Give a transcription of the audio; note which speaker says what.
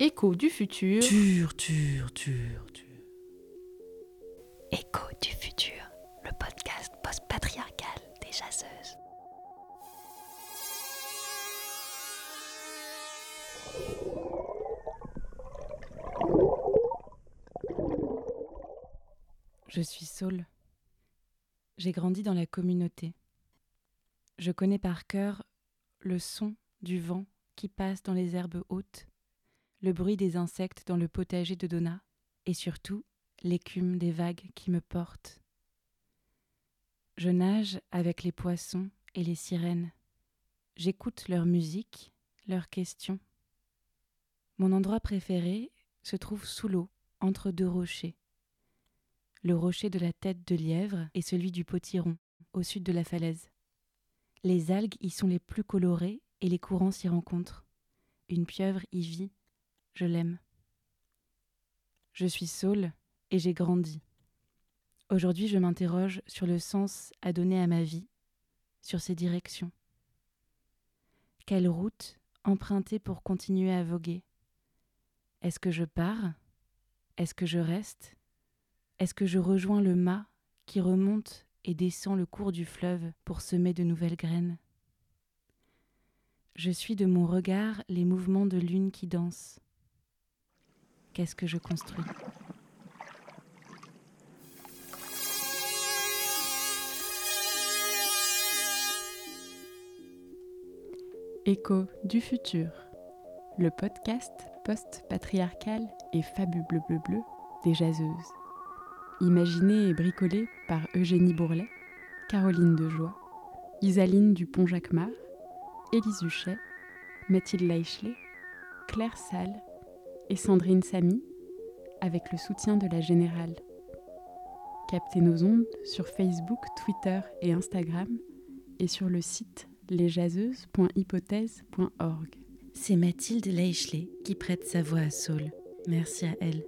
Speaker 1: Écho du futur.
Speaker 2: Tur, tur, tur, tur.
Speaker 3: Écho du futur, le podcast post-patriarcal des chasseuses.
Speaker 4: Je suis Saul. J'ai grandi dans la communauté. Je connais par cœur le son du vent qui passe dans les herbes hautes, le bruit des insectes dans le potager de Donna, et surtout l'écume des vagues qui me portent. Je nage avec les poissons et les sirènes. J'écoute leur musique, leurs questions. Mon endroit préféré se trouve sous l'eau, entre deux rochers. Le rocher de la tête de lièvre et celui du potiron, au sud de la falaise. Les algues y sont les plus colorées et les courants s'y rencontrent. Une pieuvre y vit, je l'aime. Je suis Saul et j'ai grandi. Aujourd'hui, je m'interroge sur le sens à donner à ma vie, sur ses directions. Quelle route emprunter pour continuer à voguer? Est-ce que je pars? Est-ce que je reste? Est-ce que je rejoins le mât qui remonte et descend le cours du fleuve pour semer de nouvelles graines? Je suis de mon regard les mouvements de lune qui danse. Qu'est-ce que je construis
Speaker 1: Écho du futur, le podcast post-patriarcal et bleu bleu bleu des jaseuses. Imaginé et bricolé par Eugénie Bourlet, Caroline Dejoie, Isaline Dupont-Jacquemart, Élise Huchet, Mathilde Leichelet, Claire Salle et Sandrine Samy, avec le soutien de la Générale. Captez nos ondes sur Facebook, Twitter et Instagram et sur le site lesjaseuses.hypothèse.org.
Speaker 4: C'est Mathilde Leichelet qui prête sa voix à Saul. Merci à elle.